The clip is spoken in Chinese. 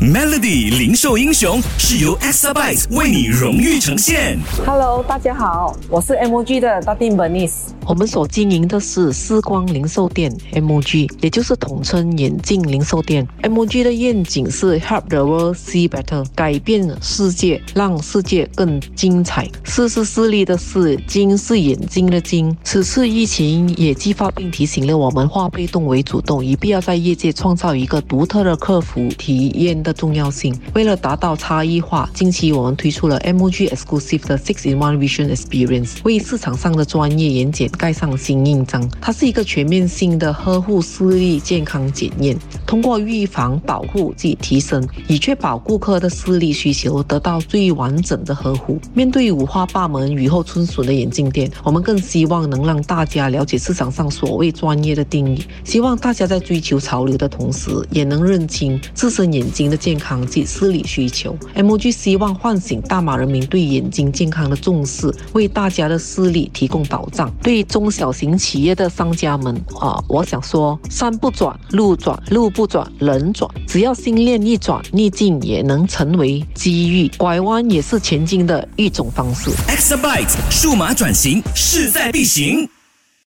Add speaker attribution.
Speaker 1: Melody 零售英雄是由 Exabyte 为你荣誉呈现。
Speaker 2: Hello，大家好，我是 MOG 的 Datin Bernice。
Speaker 3: 我们所经营的是丝光零售店 MOG，也就是统称眼镜零售店。MOG 的愿景是 Help the world see better，改变世界，让世界更精彩。视是视力的视，睛是眼睛的睛。此次疫情也激发并提醒了我们化被动为主动，以必要在业界创造一个独特的客服体验的重要性。为了达到差异化，近期我们推出了 MOG Exclusive 的 Six in One Vision Experience，为市场上的专业眼检盖上新印章。它是一个全面性的呵护视力健康检验，通过预防、保护及提升，以确保顾客的视力需求得到最完整的呵护。面对五花八门、雨后春笋的眼镜店，我们更希望能让大家了解市场上所谓专业的定义。希望大家在追求潮流的同时，也能认清自身眼睛的健康及视力需求。M G 希望唤醒大马人民对眼睛健康的重视，为大家的视力提供保障。对中小型企业的商家们啊，我想说，山不转路转，路不转人转，只要心念一转，逆境也能成为机遇，拐弯也是前进的一种方式。
Speaker 1: Exabyte 数码转型势在必行。